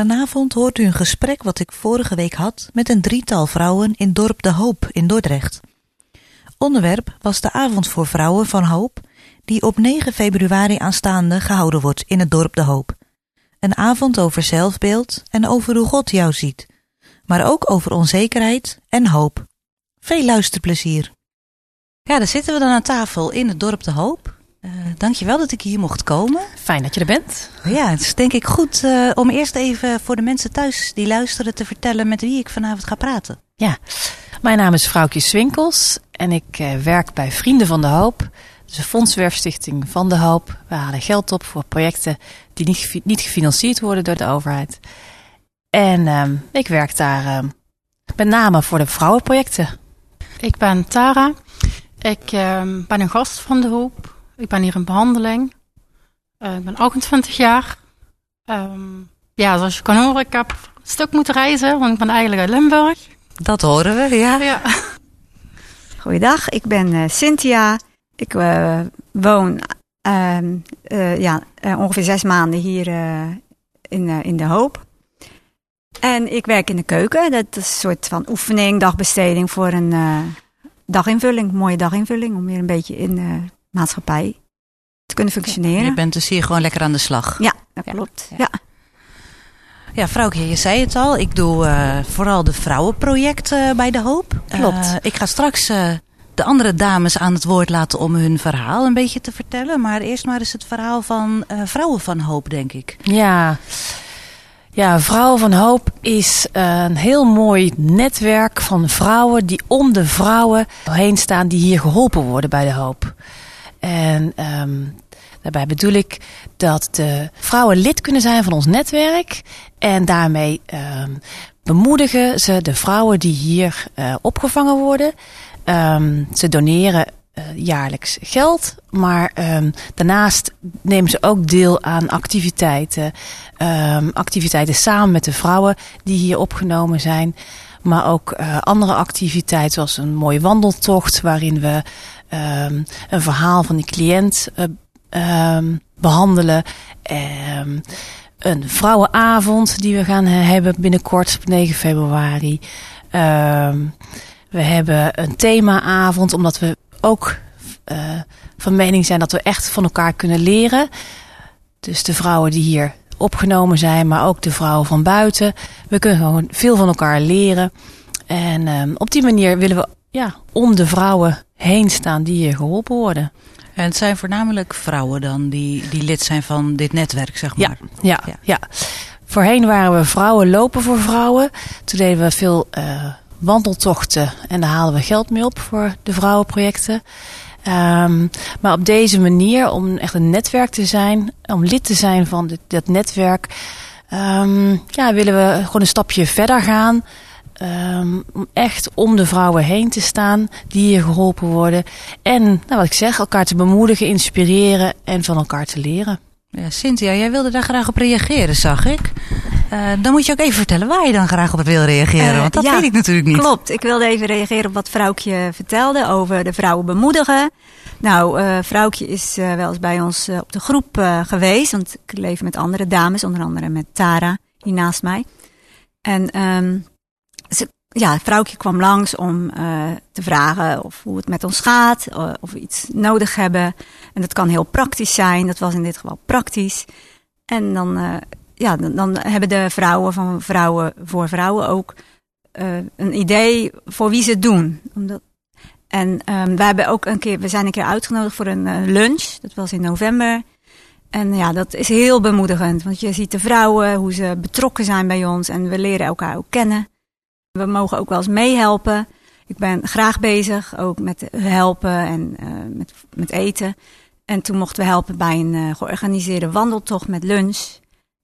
Vanavond hoort u een gesprek wat ik vorige week had met een drietal vrouwen in dorp De Hoop in Dordrecht. Onderwerp was de avond voor vrouwen van Hoop, die op 9 februari aanstaande gehouden wordt in het dorp De Hoop. Een avond over zelfbeeld en over hoe God jou ziet, maar ook over onzekerheid en hoop. Veel luisterplezier. Ja, daar zitten we dan aan tafel in het dorp De Hoop. Uh, dankjewel dat ik hier mocht komen. Fijn dat je er bent. Ja, het is denk ik goed uh, om eerst even voor de mensen thuis die luisteren te vertellen met wie ik vanavond ga praten. Ja, mijn naam is Vrouwtje Swinkels en ik uh, werk bij Vrienden van de Hoop. Dus een fondswerfstichting van de Hoop. We halen geld op voor projecten die niet, niet gefinancierd worden door de overheid. En ehm, ik werk daar ehm, met name voor de vrouwenprojecten. Ik ben Tara. Ik ehm, ben een gast van de Hoop. Ik ben hier in behandeling. Uh, ik ben 28 jaar. Um, ja, zoals je kan horen, ik heb een stuk moeten reizen, want ik ben eigenlijk uit Limburg. Dat horen we, ja. ja. Goeiedag, ik ben uh, Cynthia. Ik uh, woon ja, ongeveer zes maanden hier in, in De Hoop. En ik werk in de keuken. Dat is een soort van oefening, dagbesteding voor een daginvulling. mooie daginvulling om weer een beetje in maatschappij te kunnen functioneren. Je bent dus hier gewoon lekker aan de slag. Ja, dat klopt. Ja. ja. Ja, vrouwtje, je zei het al. Ik doe uh, vooral de vrouwenprojecten bij De Hoop. Klopt. Uh, ik ga straks uh, de andere dames aan het woord laten om hun verhaal een beetje te vertellen. Maar eerst maar eens het verhaal van Vrouwen van Hoop, denk ik. Ja. Ja, Vrouwen van Hoop is een heel mooi netwerk van vrouwen die om de vrouwen heen staan die hier geholpen worden bij De Hoop. En um, daarbij bedoel ik dat de vrouwen lid kunnen zijn van ons netwerk. En daarmee um, bemoedigen ze de vrouwen die hier uh, opgevangen worden. Um, ze doneren uh, jaarlijks geld, maar um, daarnaast nemen ze ook deel aan activiteiten. Um, activiteiten samen met de vrouwen die hier opgenomen zijn. Maar ook uh, andere activiteiten zoals een mooie wandeltocht waarin we um, een verhaal van die cliënt uh, um, behandelen. Um, een vrouwenavond die we gaan hebben binnenkort op 9 februari. we hebben een themaavond omdat we ook uh, van mening zijn dat we echt van elkaar kunnen leren. Dus de vrouwen die hier opgenomen zijn, maar ook de vrouwen van buiten. We kunnen gewoon veel van elkaar leren. En op die manier willen we ja, om de vrouwen heen staan die hier geholpen worden. En het zijn voornamelijk vrouwen dan die, die lid zijn van dit netwerk, zeg maar. Ja, ja, ja. ja. Voorheen waren we vrouwen lopen voor vrouwen. Toen deden we veel uh, wandeltochten en daar halen we geld mee op voor de vrouwenprojecten. Um, maar op deze manier, om echt een netwerk te zijn, om lid te zijn van dit, dat netwerk, um, ja, willen we gewoon een stapje verder gaan. Um, om echt om de vrouwen heen te staan die hier geholpen worden. En, nou, wat ik zeg, elkaar te bemoedigen, inspireren en van elkaar te leren. Ja, Cynthia, jij wilde daar graag op reageren, zag ik. Uh, dan moet je ook even vertellen waar je dan graag op wil reageren, uh, want dat ja, weet ik natuurlijk niet. Klopt, ik wilde even reageren op wat Vrouwtje vertelde over de vrouwen bemoedigen. Nou, uh, Vrouwtje is wel eens bij ons op de groep geweest, want ik leef met andere dames, onder andere met Tara, hier naast mij. En um, ja, vrouwtje kwam langs om uh, te vragen of hoe het met ons gaat, of we iets nodig hebben. En dat kan heel praktisch zijn. Dat was in dit geval praktisch. En dan, uh, ja, dan, dan, hebben de vrouwen van Vrouwen voor Vrouwen ook een idee voor wie ze het doen. Omdat, en um, we hebben ook een keer, we zijn een keer uitgenodigd voor een lunch. Dat was in november. En ja, dat is heel bemoedigend. Want je ziet de vrouwen, hoe ze betrokken zijn bij ons. En we leren elkaar ook kennen. We mogen ook wel eens meehelpen. Ik ben graag bezig, ook met helpen en uh, met, met eten. En toen mochten we helpen bij een uh, georganiseerde wandeltocht met lunch.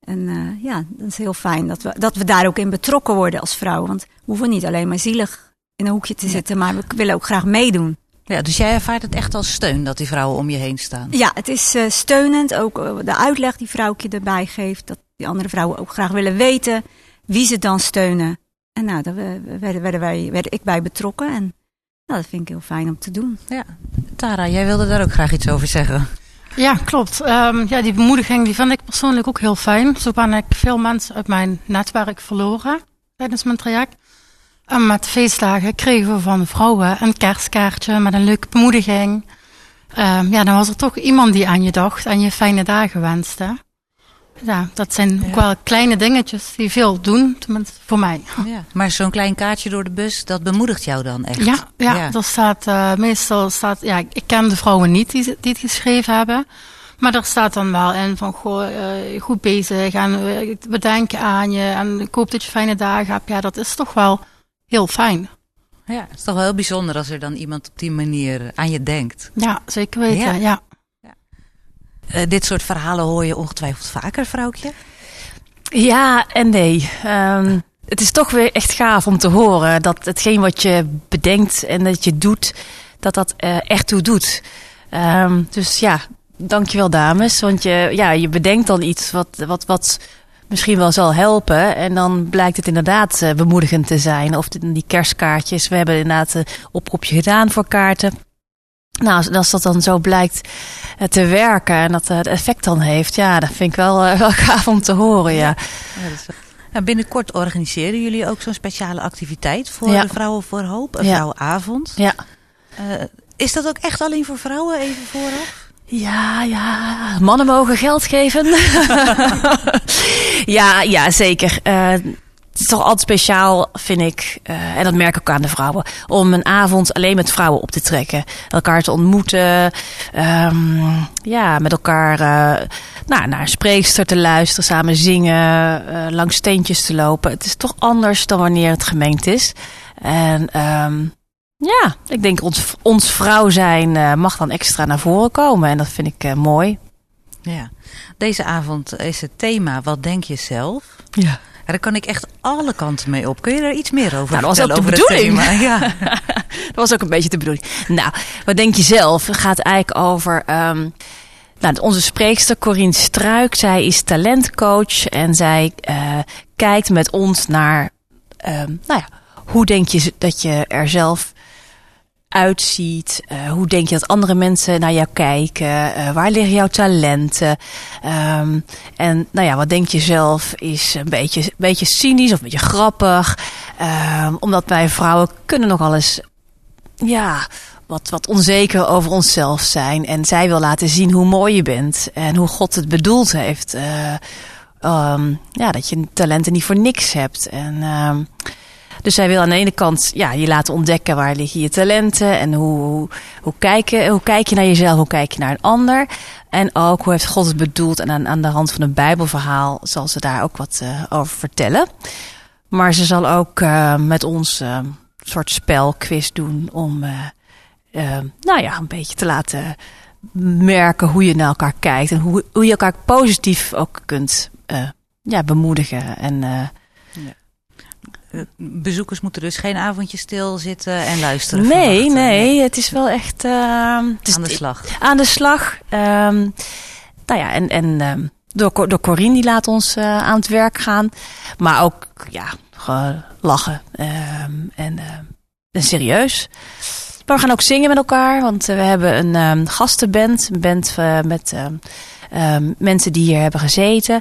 En uh, ja, dat is heel fijn dat we, dat we daar ook in betrokken worden als vrouw. Want we hoeven niet alleen maar zielig in een hoekje te zitten, maar we willen ook graag meedoen. Ja, dus jij ervaart het echt als steun dat die vrouwen om je heen staan? Ja, het is uh, steunend. Ook de uitleg die vrouwtje erbij geeft. Dat die andere vrouwen ook graag willen weten wie ze dan steunen. En nou, daar werden, werden wij, werd ik bij betrokken. En nou, dat vind ik heel fijn om te doen. Ja. Tara, jij wilde daar ook graag iets over zeggen. Ja, klopt. Um, ja, die bemoediging die vind ik persoonlijk ook heel fijn. Zo ben ik veel mensen uit mijn netwerk verloren tijdens mijn traject. En met feestdagen kregen we van vrouwen een kerstkaartje met een leuke bemoediging. Um, ja, dan was er toch iemand die aan je dacht en je fijne dagen wenste. Ja, dat zijn ook wel kleine dingetjes die veel doen, tenminste voor mij. Ja. Maar zo'n klein kaartje door de bus, dat bemoedigt jou dan echt? Ja, ja, ja. er staat uh, meestal staat, ja, ik ken de vrouwen niet die, die het geschreven hebben. Maar er staat dan wel in van, goh, uh, goed bezig en uh, we denken aan je en ik hoop dat je fijne dagen hebt. Ja, dat is toch wel heel fijn. Ja, het is toch wel heel bijzonder als er dan iemand op die manier aan je denkt. Ja, zeker weten, ja. ja. Uh, dit soort verhalen hoor je ongetwijfeld vaker, vrouwtje? Ja en nee. Um, het is toch weer echt gaaf om te horen dat hetgeen wat je bedenkt en dat je doet, dat dat echt toe doet. Um, dus ja, dankjewel dames. Want je, ja, je bedenkt dan iets wat, wat, wat misschien wel zal helpen. En dan blijkt het inderdaad uh, bemoedigend te zijn. Of die kerstkaartjes. We hebben inderdaad een oproepje gedaan voor kaarten. Nou, als dat dan zo blijkt uh, te werken en dat uh, het effect dan heeft, ja, dat vind ik wel, wel gaaf om te horen, ja. ja. ja nou, binnenkort organiseren jullie ook zo'n speciale activiteit voor de Vrouwen voor Hoop, een vrouwenavond. Ja. is dat ook echt alleen voor vrouwen, even vooraf? Ja, ja. Mannen mogen geld geven. ja, ja, zeker. Uh, het is toch altijd speciaal, vind ik, uh, en dat merk ik ook aan de vrouwen, om een avond alleen met vrouwen op te trekken. Elkaar te ontmoeten, um, ja, met elkaar uh, nou, naar een spreekster te luisteren, samen zingen, uh, langs steentjes te lopen. Het is toch anders dan wanneer het gemengd is. En um, ja, ik denk ons, ons vrouw zijn uh, mag dan extra naar voren komen. En dat vind ik uh, mooi. Ja, deze avond is het thema Wat denk je zelf? Ja. Ja, daar kan ik echt alle kanten mee op. Kun je daar iets meer over nou, dat was ook de bedoeling. Ja. dat was ook een beetje de bedoeling. Nou, wat denk je zelf? Het gaat eigenlijk over... Um, nou, onze spreekster Corine Struik, zij is talentcoach. En zij uh, kijkt met ons naar... Um, nou ja, hoe denk je dat je er zelf uitziet? Uh, hoe denk je dat andere mensen naar jou kijken? Uh, waar liggen jouw talenten? Um, en nou ja, wat denk je zelf is een beetje, een beetje cynisch of een beetje grappig. Um, omdat wij vrouwen kunnen nogal eens, ja, wat, wat onzeker over onszelf zijn. En zij wil laten zien hoe mooi je bent en hoe God het bedoeld heeft. Uh, um, ja, dat je talenten niet voor niks hebt. En dus zij wil aan de ene kant ja, je laten ontdekken waar liggen je talenten en hoe, hoe, kijken, hoe kijk je naar jezelf, hoe kijk je naar een ander. En ook hoe heeft God het bedoeld en aan, aan de hand van een Bijbelverhaal zal ze daar ook wat uh, over vertellen. Maar ze zal ook uh, met ons een soort spelquiz doen om nou ja, een beetje te laten merken hoe je naar elkaar kijkt en hoe, hoe je elkaar positief ook kunt ja, bemoedigen en bezoekers moeten dus geen avondje stilzitten en luisteren. Nee, nee, het is wel echt uh, aan de slag. Aan de slag. Um, nou ja, en, en um, door, door Corine die laat ons uh, aan het werk gaan. Maar ook, ja, lachen um, en, en serieus. Maar we gaan ook zingen met elkaar, want we hebben een gastenband. Een band met um, mensen die hier hebben gezeten.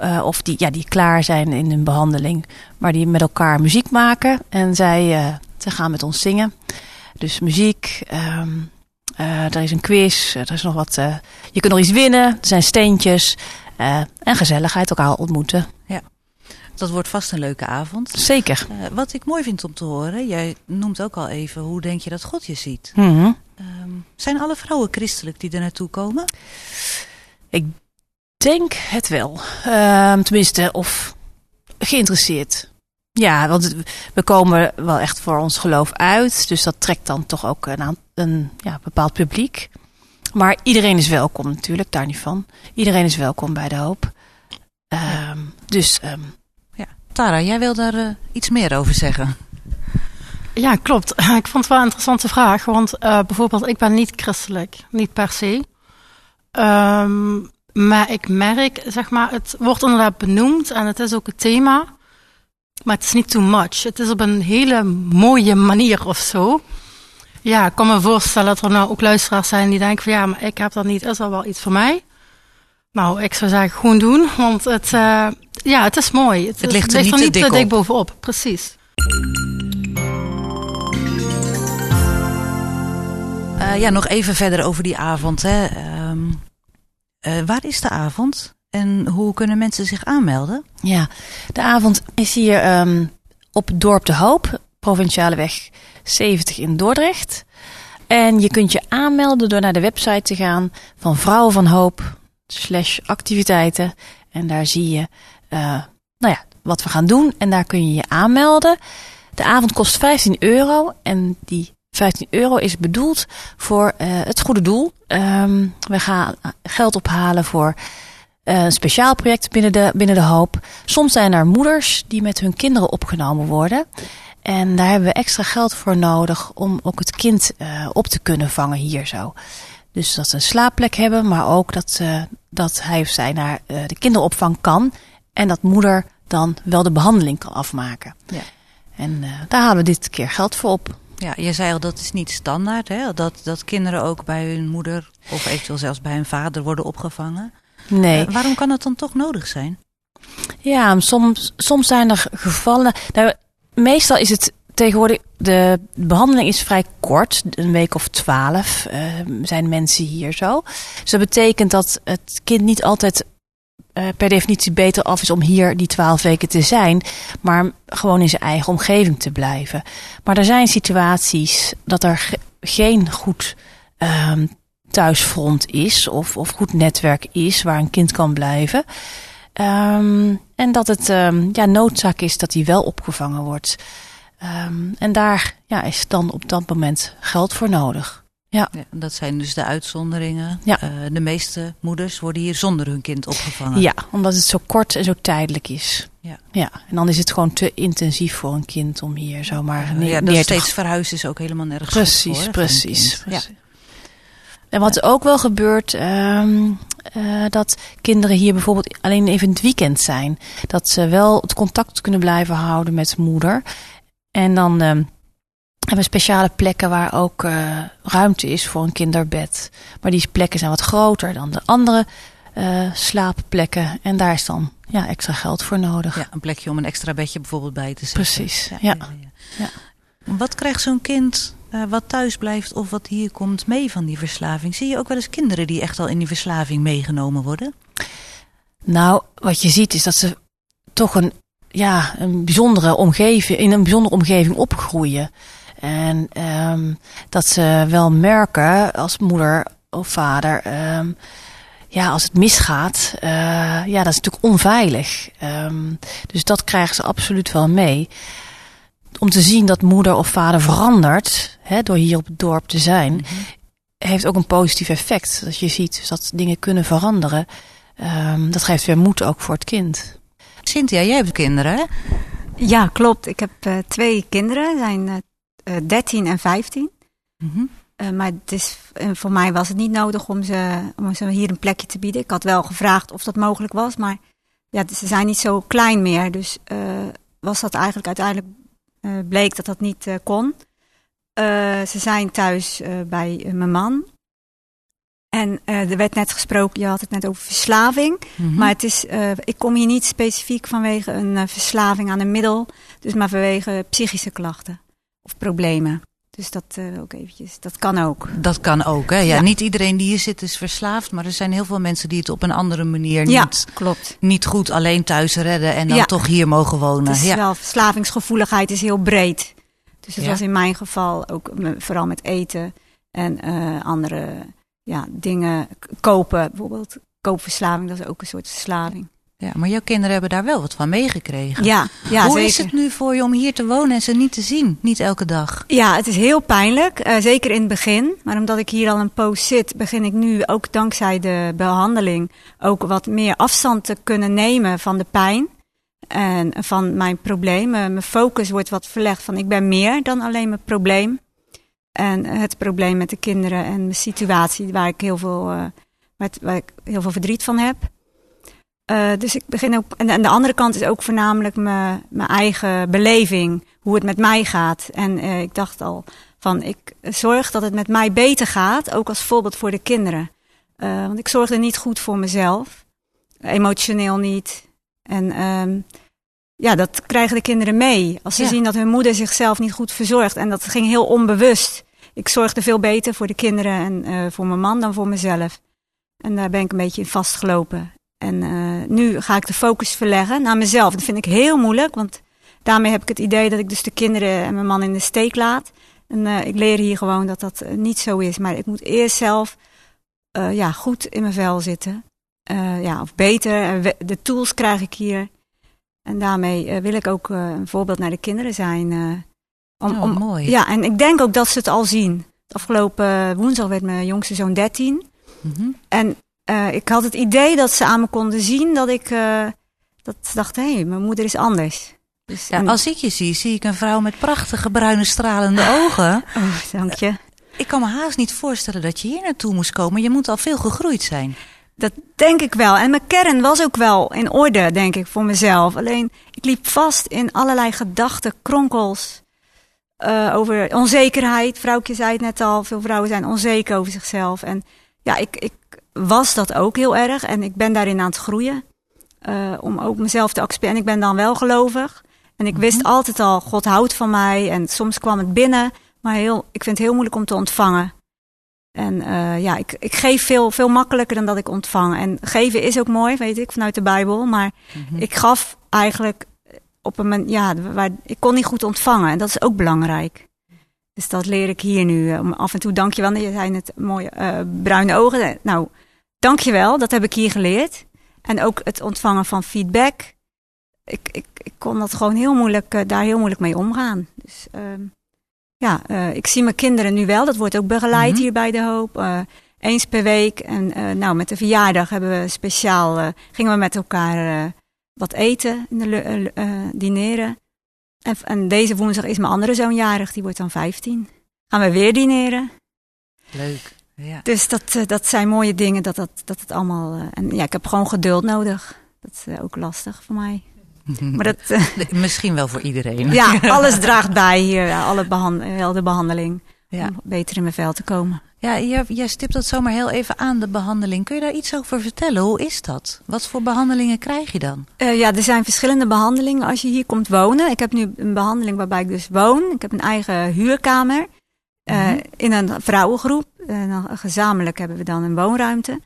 Uh, of die, ja, die klaar zijn in hun behandeling, maar die met elkaar muziek maken. En zij, uh, zij gaan met ons zingen. Dus muziek, um, uh, er is een quiz, er is nog wat. je kunt nog iets winnen, er zijn steentjes en gezelligheid, elkaar ontmoeten. Ja. Dat wordt vast een leuke avond. Zeker. wat ik mooi vind om te horen, jij noemt ook al even hoe denk je dat God je ziet. Mm -hmm. um, zijn alle vrouwen christelijk die er naartoe komen? Ik denk het wel. Uh, tenminste, of geïnteresseerd. Ja, want we komen wel echt voor ons geloof uit. Dus dat trekt dan toch ook een, een ja, bepaald publiek. Maar iedereen is welkom natuurlijk, daar niet van. Iedereen is welkom bij de hoop. Ja. Dus. Um, ja. Tara, jij wil daar uh, iets meer over zeggen. Ja, klopt. Ik vond het wel een interessante vraag. Want uh, bijvoorbeeld, ik ben niet christelijk. Niet per se. Um, maar ik merk, zeg maar, het wordt inderdaad benoemd en het is ook het thema. Maar het is niet too much. Het is op een hele mooie manier of zo. Ja, ik kan me voorstellen dat er nou ook luisteraars zijn die denken van ja, maar ik heb dat niet, is dat wel iets voor mij? Nou, ik zou zeggen gewoon doen, want het, uh, ja, het is mooi. Het, het ligt er, niet, te, dik, dik bovenop, precies. Uh, ja, nog even verder over die avond. Hè. Uh, uh, waar is de avond en hoe kunnen mensen zich aanmelden? Ja, de avond is hier um, op Dorp de Hoop, Provinciale Weg 70 in Dordrecht. En je kunt je aanmelden door naar de website te gaan van Vrouwen van Hoop slash activiteiten. En daar zie je uh, nou ja, wat we gaan doen. En daar kun je je aanmelden. De avond kost 15 euro. En die 15 euro is bedoeld voor uh, het goede doel. Um, we gaan geld ophalen voor uh, een speciaal project binnen de, binnen de hoop. Soms zijn er moeders die met hun kinderen opgenomen worden. En daar hebben we extra geld voor nodig om ook het kind uh, op te kunnen vangen hier zo. Dus dat ze een slaapplek hebben, maar ook dat, uh, dat hij of zij naar uh, de kinderopvang kan. En dat moeder dan wel de behandeling kan afmaken. Ja. En daar halen we dit keer geld voor op. Ja, je zei al dat is niet standaard, hè? Dat, dat kinderen ook bij hun moeder of eventueel zelfs bij hun vader worden opgevangen. Nee. waarom kan dat dan toch nodig zijn? Ja, soms, soms zijn er gevallen. Nou, meestal is het tegenwoordig, de behandeling is vrij kort, een week of twaalf uh, zijn mensen hier zo. Dus dat betekent dat het kind niet altijd uh, per definitie beter af is om hier die twaalf weken te zijn, maar gewoon in zijn eigen omgeving te blijven. Maar er zijn situaties dat er ge geen goed um, thuisfront is of, of goed netwerk is waar een kind kan blijven. Um, en dat het um, ja, noodzaak is dat hij wel opgevangen wordt. Um, en daar ja, is dan op dat moment geld voor nodig. Ja. ja dat zijn dus de uitzonderingen. Ja. Uh, de meeste moeders worden hier zonder hun kind opgevangen. Ja, omdat het zo kort en zo tijdelijk is. Ja. ja. En dan is het gewoon te intensief voor een kind om hier zomaar neer, ja, neer steeds verhuizen is ook helemaal nergens precies, voor. Precies, precies. Ja. En wat ook wel gebeurt, um, uh, dat kinderen hier bijvoorbeeld alleen even in het weekend zijn. Dat ze wel het contact kunnen blijven houden met moeder. En dan uh, hebben speciale plekken waar ook uh, ruimte is voor een kinderbed. Maar die plekken zijn wat groter dan de andere uh, slaapplekken. En daar is dan ja, extra geld voor nodig. Ja, een plekje om een extra bedje bijvoorbeeld bij te zetten. Precies, ja. ja. ja, ja. Wat krijgt zo'n kind uh, wat thuis blijft of wat hier komt mee van die verslaving? Zie je ook wel eens kinderen die echt al in die verslaving meegenomen worden? Nou, wat je ziet is dat ze toch een, ja, een bijzondere omgeving, in een bijzondere omgeving opgroeien. En um, dat ze wel merken als moeder of vader, um, ja, als het misgaat, uh, ja, dat is natuurlijk onveilig. Um, dus dat krijgen ze absoluut wel mee om te zien dat moeder of vader verandert, hè, door hier op het dorp te zijn, mm -hmm. heeft ook een positief effect. Dat je ziet dus dat dingen kunnen veranderen. Um, dat geeft weer moed ook voor het kind. Cynthia, jij hebt kinderen, hè? Ja, klopt. Ik heb uh, twee kinderen, zijn uh, 13 en 15. Mm -hmm. uh, maar het is, voor mij was het niet nodig om ze, om ze hier een plekje te bieden. Ik had wel gevraagd of dat mogelijk was, maar ja, ze zijn niet zo klein meer. Dus uh, was dat eigenlijk uiteindelijk bleek dat dat niet kon. Ze zijn thuis bij mijn man. En er werd net gesproken, je had het net over verslaving. Mm -hmm. Maar het is, ik kom hier niet specifiek vanwege een verslaving aan een middel. Dus maar vanwege psychische klachten of problemen. Dus dat ook eventjes, dat kan ook. Dat kan ook, hè? Ja, ja, niet iedereen die hier zit is verslaafd. Maar er zijn heel veel mensen die het op een andere manier ja, niet, klopt. niet goed alleen thuis redden. En dan ja. toch hier mogen wonen. Het is ja. wel, verslavingsgevoeligheid is heel breed. Dus het was in mijn geval ook vooral met eten en uh, andere ja, dingen kopen. Bijvoorbeeld koopverslaving, dat is ook een soort verslaving. Ja, maar jouw kinderen hebben daar wel wat van meegekregen. Ja, ja Hoe zeker. is het nu voor je om hier te wonen en ze niet te zien? Niet elke dag. Ja, het is heel pijnlijk. Uh, zeker in het begin. Maar omdat ik hier al een poos zit, begin ik nu ook dankzij de behandeling ook wat meer afstand te kunnen nemen van de pijn. En van mijn problemen. Mijn focus wordt wat verlegd van ik ben meer dan alleen mijn probleem. En het probleem met de kinderen en de situatie waar ik heel veel, uh, waar, waar ik heel veel verdriet van heb. Uh, dus ik begin ook. En aan de andere kant is ook voornamelijk mijn eigen beleving. Hoe het met mij gaat. En uh, ik dacht al Van ik zorg dat het met mij beter gaat, ook als voorbeeld voor de kinderen. Uh, want ik zorgde niet goed voor mezelf, emotioneel niet. En um, ja, dat krijgen de kinderen mee. Als ze Ja. zien dat hun moeder zichzelf niet goed verzorgt. En dat ging heel onbewust. Ik zorgde veel beter voor de kinderen en eh, voor mijn man dan voor mezelf. En daar ben ik een beetje in vastgelopen. En eh, nu ga ik de focus verleggen naar mezelf. Dat vind ik heel moeilijk, want daarmee heb ik het idee dat ik dus de kinderen en mijn man in de steek laat. En eh, ik leer hier gewoon dat dat eh, niet zo is. Maar ik moet eerst zelf ja, goed in mijn vel zitten. Ja, of beter. De tools krijg ik hier. En daarmee wil ik ook een voorbeeld naar de kinderen zijn. om, Oh, om, mooi. Ja, en ik denk ook dat ze het al zien. Afgelopen woensdag werd mijn jongste zoon 13. Mhm. En eh, ik had het idee dat ze aan me konden zien dat ik eh, dat ze dachten, hé, hey, mijn moeder is anders. Dus, Ja, en- als ik je zie, zie ik een vrouw met prachtige bruine stralende ogen. oh, dank je. Ik kan me haast niet voorstellen dat je hier naartoe moest komen. Je moet al veel gegroeid zijn. Dat denk ik wel. En mijn kern was ook wel in orde, denk ik, voor mezelf. Alleen, ik liep vast in allerlei gedachten, kronkels. eh, over onzekerheid. Vrouwtje zei het net al. Veel vrouwen zijn onzeker over zichzelf. En ja, ik, ik was dat ook heel erg. En ik ben daarin aan het groeien. eh, om ook mezelf te accepteren. En ik ben dan wel gelovig. En ik wist altijd al, God houdt van mij. En soms kwam het binnen. Maar heel, ik vind het heel moeilijk om te ontvangen. En eh, ja, ik, ik geef veel, veel makkelijker dan dat ik ontvang. En geven is ook mooi, weet ik, vanuit de Bijbel. Maar ik gaf eigenlijk op een moment, ja, waar, ik kon niet goed ontvangen. En dat is ook belangrijk. Dus dat leer ik hier nu. eh, Om af en toe, dank je wel. Je zei net mooie eh, bruine ogen. Nou, dank je wel. Dat heb ik hier geleerd. En ook het ontvangen van feedback. Ik, ik, ik kon dat gewoon heel moeilijk, eh, daar heel moeilijk mee omgaan. Dus ehm, ja, eh, ik zie mijn kinderen nu wel. Dat wordt ook begeleid Mhm. hier bij de Hoop. eh, eens per week. En nou, met de verjaardag hebben we speciaal, gingen we met elkaar wat eten, in de dineren. En, en deze woensdag is mijn andere zoon jarig, die wordt dan 15. Gaan we weer dineren. Leuk. Ja. Dus dat, eh, dat zijn mooie dingen, dat, dat, dat het allemaal... eh, en ja, ik heb gewoon geduld nodig. Dat is eh, ook lastig voor mij. Maar dat, Misschien wel voor iedereen. ja, alles draagt bij hier, ja, alle behan heel de behandeling. Ja. Om beter in mijn vel te komen. Ja, jij, jij stipt dat zomaar heel even aan, de behandeling. Kun je daar iets over vertellen? Hoe is dat? Wat voor behandelingen krijg je dan? Ja, er zijn verschillende behandelingen als je hier komt wonen. Ik heb nu een behandeling waarbij ik dus woon. Ik heb een eigen huurkamer eh, Mhm. in een vrouwengroep. En dan gezamenlijk hebben we dan een woonruimte.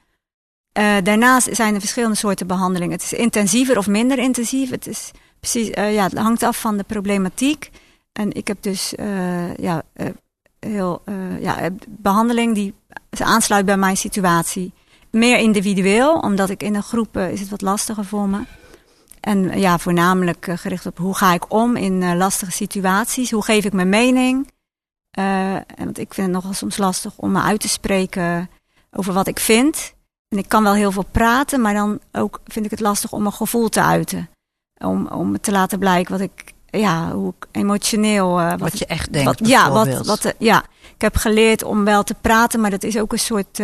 Eh, daarnaast zijn er verschillende soorten behandelingen. Het is intensiever of minder intensief. Het, is precies, eh, ja, het hangt af van de problematiek. En ik heb dus eh, ja, eh, heel, eh, ja, eh, behandeling die aansluit bij mijn situatie. Meer individueel, omdat ik in een groep eh, is het wat lastiger voor me. En eh, ja, voornamelijk eh, gericht op hoe ga ik om in eh, lastige situaties. Hoe geef ik mijn mening? Eh, en want ik vind het nogal soms lastig om me uit te spreken over wat ik vind. En ik kan wel heel veel praten, maar dan ook vind ik het lastig om mijn gevoel te uiten. Om, om te laten blijken wat ik, ja, hoe ik emotioneel. eh, Wat, je echt denkt, wat, ja, wat, wat, eh, ja, ik heb geleerd om wel te praten, maar dat is ook een soort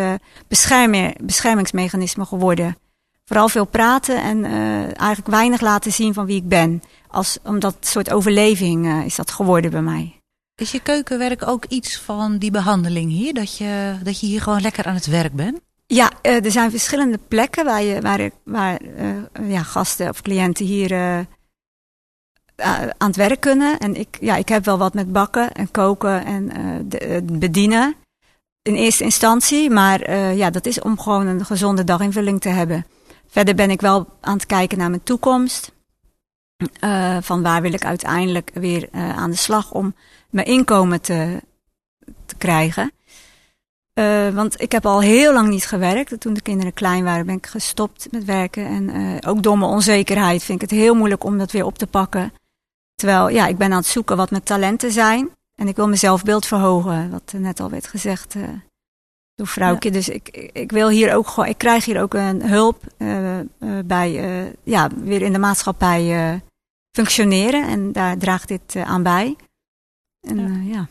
bescherming, beschermingsmechanisme geworden. Vooral veel praten en eigenlijk weinig laten zien van wie ik ben. Als, omdat soort overleving is dat geworden bij mij. Is je keukenwerk ook iets van die behandeling hier? Dat je, dat je hier gewoon lekker aan het werk bent? Ja, eh, er zijn verschillende plekken waar, je, waar, waar eh, ja, gasten of cliënten hier eh, aan het werk kunnen. En ik, ja, ik heb wel wat met bakken en koken en bedienen in eerste instantie. Maar ja, dat is om gewoon een gezonde daginvulling te hebben. Verder ben ik wel aan het kijken naar mijn toekomst. Eh, van waar wil ik uiteindelijk weer eh, aan de slag om mijn inkomen te, te krijgen. Eh, want ik heb al heel lang niet gewerkt. Toen de kinderen klein waren ben ik gestopt met werken. En ook door mijn onzekerheid vind ik het heel moeilijk om dat weer op te pakken. Terwijl, ja, ik ben aan het zoeken wat mijn talenten zijn. En ik wil mijn zelfbeeld verhogen, wat net al werd gezegd door vrouwtje. Dus ik, ik wil hier ook gewoon, ik krijg hier ook een hulp eh, eh, bij, eh, ja, weer in de maatschappij functioneren. En daar draagt dit aan bij. En Ja. ja. ja.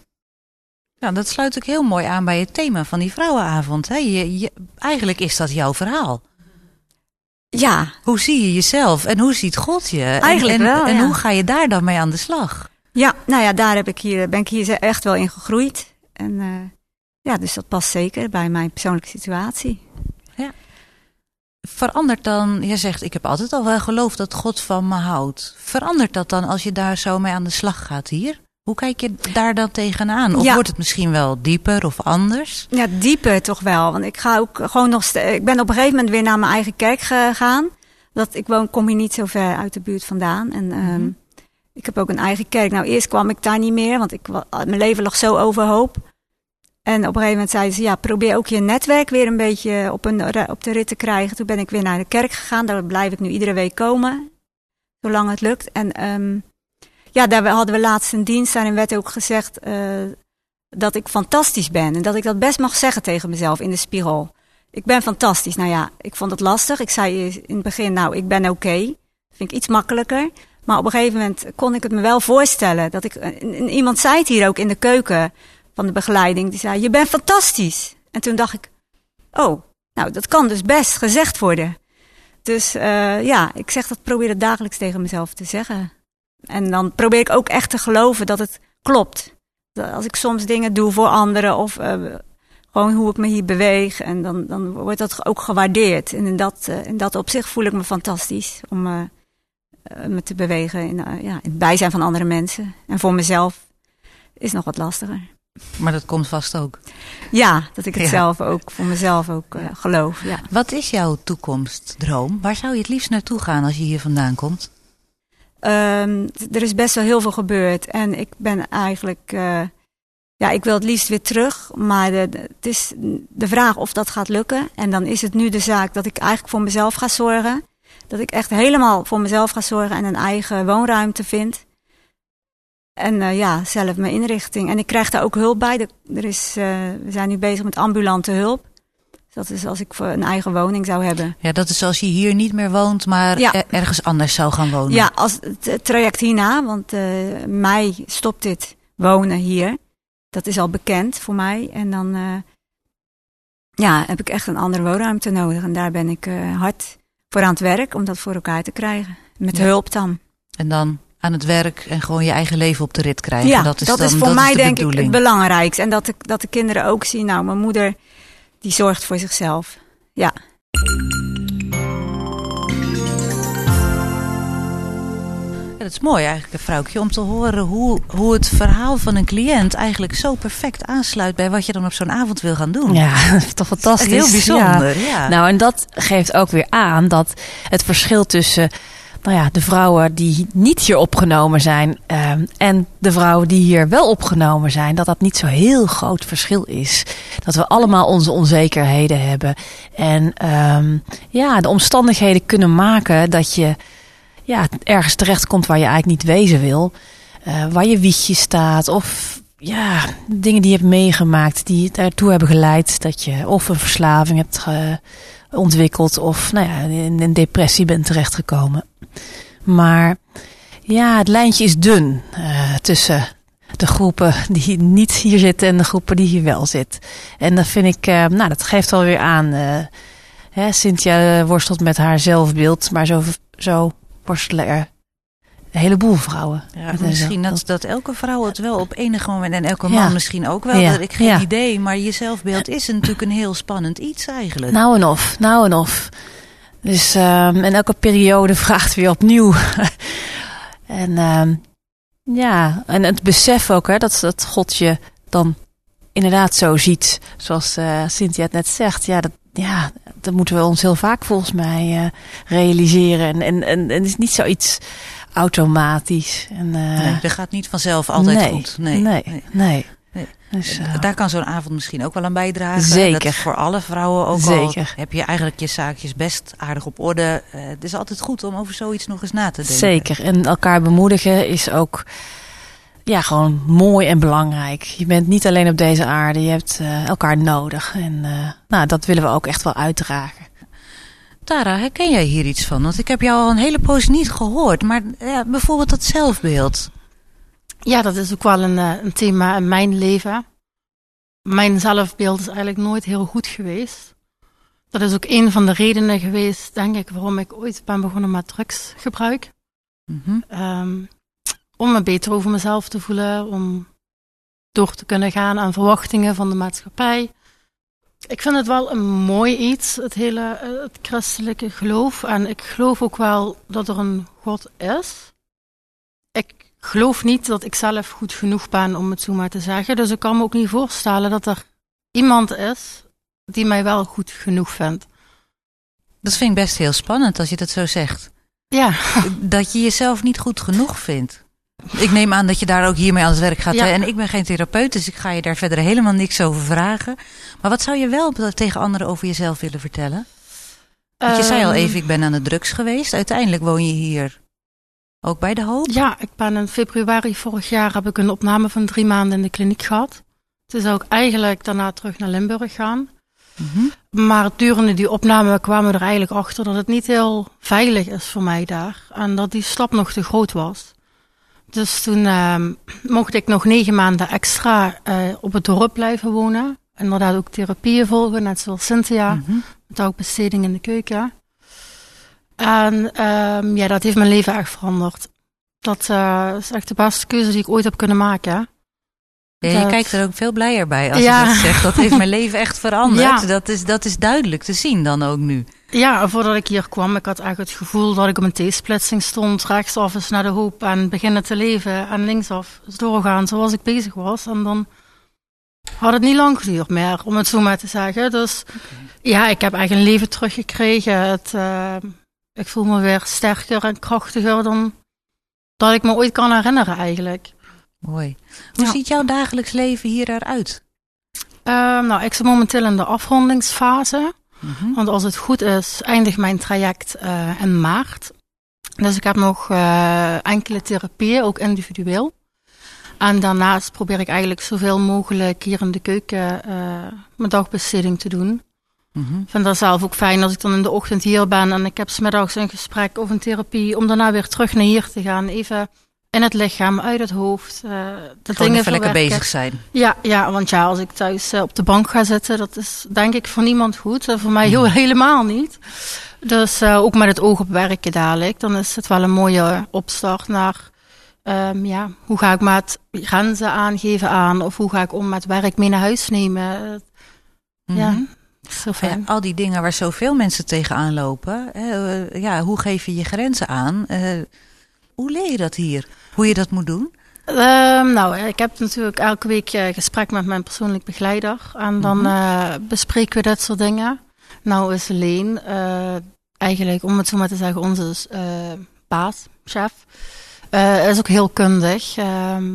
Nou, dat sluit ook heel mooi aan bij het thema van die vrouwenavond. Hè? Je, je, eigenlijk is dat jouw verhaal. ja, Hoe zie je jezelf en hoe ziet God je? En- Eigenlijk en, wel, En hoe ga je daar dan mee aan de slag? Ja, nou ja, daar heb ik hier, ben ik hier echt wel in gegroeid. En ja, dus dat past zeker bij mijn persoonlijke situatie. Verandert dan, je zegt, ik heb altijd al wel geloofd dat God van me houdt. Verandert dat dan als je daar zo mee aan de slag gaat hier? Hoe kijk je daar dan tegenaan? Of Ja. wordt het misschien wel dieper of anders? Ja, dieper toch wel. Want ik ga ook gewoon nog. Ik ben op een gegeven moment weer naar mijn eigen kerk gegaan. Dat ik woon, kom hier niet zo ver uit de buurt vandaan. En ehm, ik heb ook een eigen kerk. Nou, eerst kwam ik daar niet meer, want ik, mijn leven lag zo overhoop. En op een gegeven moment zeiden ze: ja, probeer ook je netwerk weer een beetje op, een, op de rit te krijgen. Toen ben ik weer naar de kerk gegaan. Daar blijf ik nu iedere week komen, zolang het lukt. En ehm, ja, daar hadden we laatst een dienst. Daarin werd ook gezegd eh, dat ik fantastisch ben. En dat ik dat best mag zeggen tegen mezelf in de spiegel. Ik ben fantastisch. Nou ja, ik vond het lastig. Ik zei in het begin, nou, ik ben oké. Vind ik iets makkelijker. Maar op een gegeven moment kon ik het me wel voorstellen. Dat ik, iemand zei het hier ook in de keuken van de begeleiding. Die zei, je bent fantastisch. En toen dacht ik, oh, nou, dat kan dus best gezegd worden. Dus eh, ja, ik zeg dat probeer het dagelijks tegen mezelf te zeggen. En dan probeer ik ook echt te geloven dat het klopt. Als ik soms dingen doe voor anderen of eh, gewoon hoe ik me hier beweeg. En dan, dan wordt dat ook gewaardeerd. En in dat, eh, in dat opzicht voel ik me fantastisch om me te bewegen in, ja, in het bijzijn van andere mensen. En voor mezelf is nog wat lastiger. Maar dat komt vast ook. Ja, dat ik het Ja. zelf ook voor mezelf ook eh, geloof. Ja. Wat is jouw toekomstdroom? Waar zou je het liefst naartoe gaan als je hier vandaan komt? Ehm, er is best wel heel veel gebeurd. En ik ben eigenlijk. eh, ja, ik wil het liefst weer terug. Maar de, de- het is de vraag of dat gaat lukken. En dan is het nu de zaak dat ik eigenlijk voor mezelf ga zorgen. Dat ik echt helemaal voor mezelf ga zorgen en een eigen woonruimte vind. En eh, ja, zelf mijn inrichting. En ik krijg daar ook hulp bij. Er- is, eh, we zijn nu bezig met ambulante hulp. Dat is als ik voor een eigen woning zou hebben. Ja, dat is als je hier niet meer woont, maar Ja. er- ergens anders zou gaan wonen. Ja, als het traject hierna, want eh mei stopt dit wonen hier. Dat is al bekend voor mij. En dan ja, heb ik echt een andere woonruimte nodig. En daar ben ik hard voor aan het werk om dat voor elkaar te krijgen. Met Ja. hulp dan. En dan aan het werk en gewoon je eigen leven op de rit krijgen. ja, dat is, dan, voor dat mij is de denk ik het belangrijkste. En dat de, dat de kinderen ook zien, nou, mijn moeder die zorgt voor zichzelf. Ja. Ja, dat is mooi eigenlijk, vrouwtje, om te horen hoe, hoe het verhaal van een cliënt eigenlijk zo perfect aansluit bij wat je dan op zo'n avond wil gaan doen. Ja, dat is toch Dat is fantastisch. heel Ja. bijzonder. Ja. Nou, en dat geeft ook weer aan dat het verschil tussen nou ja, de vrouwen die niet hier opgenomen zijn ehm, en de vrouwen die hier wel opgenomen zijn, dat dat niet zo heel groot verschil is. Dat we allemaal onze onzekerheden hebben. En ehm, ja, de omstandigheden kunnen maken dat je ja, ergens terechtkomt waar je eigenlijk niet wezen wil. Eh, waar je wiegje staat of ja, dingen die je hebt meegemaakt die ertoe hebben geleid dat je of een verslaving hebt ontwikkeld of nou ja, in een depressie bent terechtgekomen. Maar ja, het lijntje is dun eh, tussen de groepen die niet hier zitten en de groepen die hier wel zitten. En dat vind ik, eh, nou, dat geeft wel weer aan. eh hè, Cynthia worstelt met haar zelfbeeld, maar zo, zo worstelen er een heleboel vrouwen. Ja, misschien dat, dat elke vrouw het wel op enig moment en elke Ja. man misschien ook wel. Ja. Dat ik geen idee, maar je zelfbeeld is natuurlijk een heel spannend iets eigenlijk. Nou en of, nou en of. Dus, ehm, en elke periode vraagt weer opnieuw. en ehm, ja, en het besef ook, hè, dat, dat God je dan inderdaad zo ziet. Zoals eh Cynthia het net zegt. Ja, dat, ja, dat moeten we ons heel vaak volgens mij eh, realiseren. En, en, en, en het is niet zoiets automatisch. En, eh, nee, dat gaat niet vanzelf altijd nee, goed. Nee, nee, nee. Dus, En eh, Daar kan zo'n avond misschien ook wel aan bijdragen. Zeker. Dat voor alle vrouwen ook Zeker. al heb je eigenlijk je zaakjes best aardig op orde. Eh, het is altijd goed om over zoiets nog eens na te denken. Zeker. En elkaar bemoedigen is ook ja, gewoon mooi en belangrijk. Je bent niet alleen op deze aarde, je hebt eh, elkaar nodig. En eh, nou, dat willen we ook echt wel uitdragen. Tara, herken jij hier iets van? Want ik heb jou al een hele poos niet gehoord. Maar ja, bijvoorbeeld dat zelfbeeld. Ja, dat is ook wel een, eh, een thema in mijn leven. Mijn zelfbeeld is eigenlijk nooit heel goed geweest. Dat is ook een van de redenen geweest, denk ik, waarom ik ooit ben begonnen met drugsgebruik. Mhm. Ehm, om me beter over mezelf te voelen, om door te kunnen gaan aan verwachtingen van de maatschappij. Ik vind het wel een mooi iets, het hele eh, het christelijke geloof. En ik geloof ook wel dat er een God is. Ik geloof niet dat ik zelf goed genoeg ben om het zo maar te zeggen. Dus ik kan me ook niet voorstellen dat er iemand is die mij wel goed genoeg vindt. Dat vind ik best heel spannend als je dat zo zegt. Ja, Dat je jezelf niet goed genoeg vindt. Ik neem aan dat je daar ook hiermee aan het werk gaat. Ja. En ik ben geen therapeut, dus ik ga je daar verder helemaal niks over vragen. Maar wat zou je wel tegen anderen over jezelf willen vertellen? Want je zei al Ehm, even, ik ben aan de drugs geweest. Uiteindelijk woon je hier ook bij de hoop. Ja, ik ben in februari vorig jaar heb ik een opname van drie maanden in de kliniek gehad. Toen zou ik eigenlijk daarna terug naar Limburg gaan. Mhm. Maar durende die opname kwamen we er eigenlijk achter dat het niet heel veilig is voor mij daar. En dat die stap nog te groot was. Dus toen ehm, mocht ik nog negen maanden extra eh, op het dorp blijven wonen. Inderdaad ook therapieën volgen, net zoals Cynthia. Mhm. Met ook besteding in de keuken. En ehm, ja, dat heeft mijn leven echt veranderd. Dat eh, is echt de beste keuze die ik ooit heb kunnen maken. Ja, je Dat- kijkt er ook veel blijer bij als Ja. je dat zegt. Dat heeft mijn leven echt veranderd. Ja. Dat, is, dat is duidelijk te zien dan ook nu. Ja, voordat ik hier kwam, ik had echt het gevoel dat ik op een T-splitsing stond. Rechtsaf is naar de hoop en beginnen te leven. En linksaf is doorgaan zoals ik bezig was. En dan had het niet lang geduurd meer, om het zo maar te zeggen. Dus ja, ik heb echt een leven teruggekregen. Het, eh, ik voel me weer sterker en krachtiger dan dat ik me ooit kan herinneren eigenlijk. Mooi. Hoe Ja. ziet jouw dagelijks leven hier eruit? Ehm, nou, ik zit momenteel in de afrondingsfase. Mhm. Want als het goed is, eindigt mijn traject eh, in maart. Dus ik heb nog eh, enkele therapieën, ook individueel. En daarnaast probeer ik eigenlijk zoveel mogelijk hier in de keuken eh, mijn dagbesteding te doen. Mhm. Ik vind dat zelf ook fijn als ik dan in de ochtend hier ben en ik heb smiddags een gesprek of een therapie, om daarna weer terug naar hier te gaan. Even in het lichaam, uit het hoofd. eh de Gewoon dingen even lekker bezig zijn. Ja, ja, want ja, als ik thuis eh, op de bank ga zitten, dat is denk ik voor niemand goed. En voor mij heel, helemaal niet. Dus eh, ook met het oog op werken dadelijk, dan is het wel een mooie opstart naar, ehm, ja, hoe ga ik met grenzen aangeven aan? Of hoe ga ik om met werk mee naar huis nemen? Ja, heel Ja, fijn. al die dingen waar zoveel mensen tegenaan lopen. Eh, ja, hoe geef je je grenzen aan? Eh, hoe leer je dat hier? Hoe je dat moet doen? Ehm, nou, ik heb natuurlijk elke week eh, gesprek met mijn persoonlijk begeleider. En dan Mhm. eh, bespreken we dat soort dingen. Nou is Leen eh, eigenlijk, om het zo maar te zeggen, onze baas, chef. is ook heel kundig. Ehm,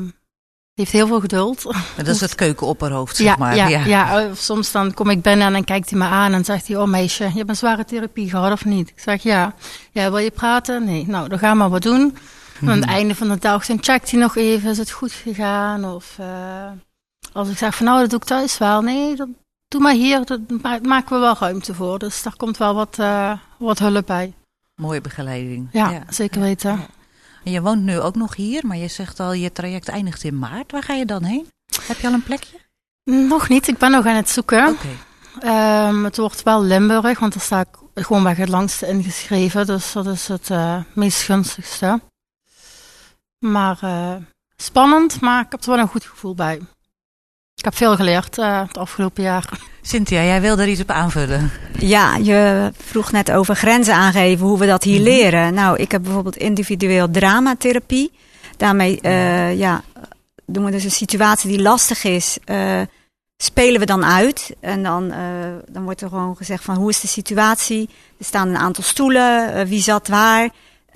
heeft heel veel geduld. Dat is het keukenopperhoofd, zeg ja, maar. ja, ja. eh, soms dan kom ik binnen en dan kijkt hij me aan en zegt hij: Oh meisje, je hebt een zware therapie gehad of niet? Ik zeg ja. Ja, wil je praten? Nee. Nou, dan gaan we maar wat doen. En aan het einde van de dag dan checkt hij nog even: Is het goed gegaan? Of eh, als ik zeg: van Nou, dat doe ik thuis wel. Nee, dat, doe maar hier. Dat ma- maken we wel ruimte voor. Dus daar komt wel wat, eh, wat hulp bij. Mooie begeleiding. Ja, zeker weten. En je woont nu ook nog hier, maar je zegt al, je traject eindigt in maart. Waar ga je dan heen? Heb je al een plekje? Nog niet. Ik ben nog aan het zoeken. Oké. Ehm, het wordt wel Limburg, want daar sta ik gewoon weg het langste ingeschreven. Dus dat is het eh, meest gunstigste. Maar eh, spannend, maar ik heb er wel een goed gevoel bij. Ik heb veel geleerd eh, het afgelopen jaar. Cynthia, jij wil er iets op aanvullen. Ja, je vroeg net over grenzen aangeven, hoe we dat hier Mhm. leren. Nou, ik heb bijvoorbeeld individueel dramatherapie. Daarmee eh, ja, doen we dus een situatie die lastig is, eh, spelen we dan uit. En dan, eh, dan wordt er gewoon gezegd van hoe is de situatie? Er staan een aantal stoelen, wie zat waar?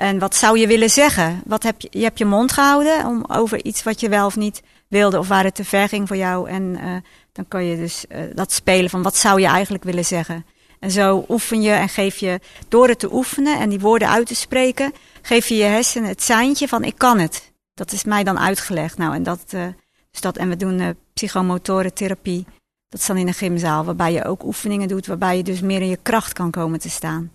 En wat zou je willen zeggen? Wat heb je, je hebt je mond gehouden om over iets wat je wel of niet wilde of waar het te ver ging voor jou. En eh, dan kan je dus eh, dat spelen van wat zou je eigenlijk willen zeggen. En zo oefen je en geef je, door het te oefenen en die woorden uit te spreken, geef je je hersenen het seintje van ik kan het. Dat is mij dan uitgelegd. Nou, en dat, dus dat, en we doen psychomotorentherapie. Dat is dan in een gymzaal, waarbij je ook oefeningen doet, waarbij je dus meer in je kracht kan komen te staan.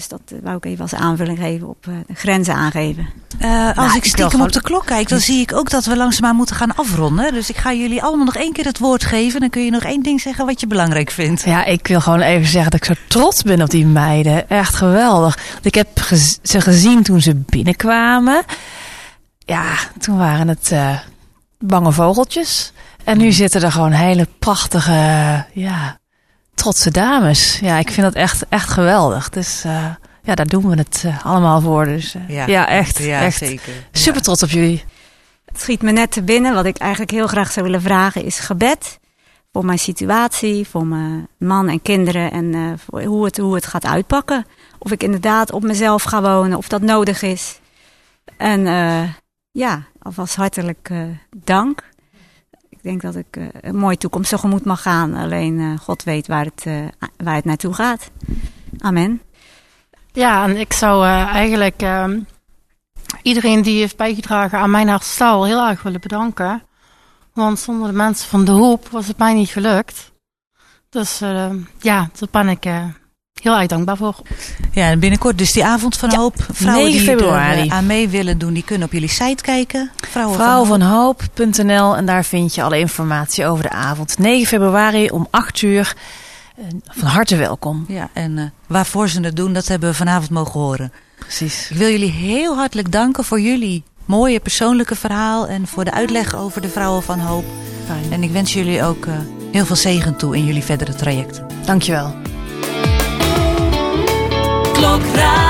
Dus dat eh, wou ik even als aanvulling geven op eh, de grenzen aangeven. Eh, als Nou, ik stiekem op de klok kijk, dan zie ik ook dat we langzaamaan moeten gaan afronden. Dus ik ga jullie allemaal nog één keer het woord geven. Dan kun je nog één ding zeggen wat je belangrijk vindt. Ja, ik wil gewoon even zeggen dat ik zo trots ben op die meiden. Echt geweldig. Want Ik heb gez- ze gezien toen ze binnenkwamen. Ja, toen waren het eh, bange vogeltjes. En nu zitten er gewoon hele prachtige, ja, trotse dames. Ja, ik vind dat echt, echt geweldig. Dus uh, ja, daar doen we het uh, allemaal voor. Dus uh, ja. ja. echt, ja, echt zeker. super trots op jullie. Het schiet me net te binnen. Wat ik eigenlijk heel graag zou willen vragen is gebed. Voor mijn situatie, voor mijn man en kinderen en voor hoe, het, hoe het gaat uitpakken. Of ik inderdaad op mezelf ga wonen, of dat nodig is. En ja, alvast hartelijk dank denk dat ik uh, een mooie toekomst tegemoet mag gaan. Alleen uh, God weet waar het, uh, waar het naartoe gaat. Amen. Ja, en ik zou eigenlijk ehm, iedereen die heeft bijgedragen aan mijn herstel heel erg willen bedanken. Want zonder de mensen van de hoop was het mij niet gelukt. Dus ja, daar ben ik heel erg dankbaar voor. Ja, en binnenkort dus die avond van Ja, hoop. Vrouwen 9 die februari. er uh, aan mee willen doen, die kunnen op jullie site kijken. Vrouwen, Vrouwenvanhoop.nl en daar vind je alle informatie over de avond. 9 februari om 8 uur. Eh, Van harte welkom. Ja, en uh, waarvoor ze het doen, dat hebben we vanavond mogen horen. Precies. Ik wil jullie heel hartelijk danken voor jullie mooie persoonlijke verhaal en voor de uitleg over de Vrouwen van Hoop. Fijn. En ik wens jullie ook uh, heel veel zegen toe in jullie verdere traject. Dankjewel. Szólok rád.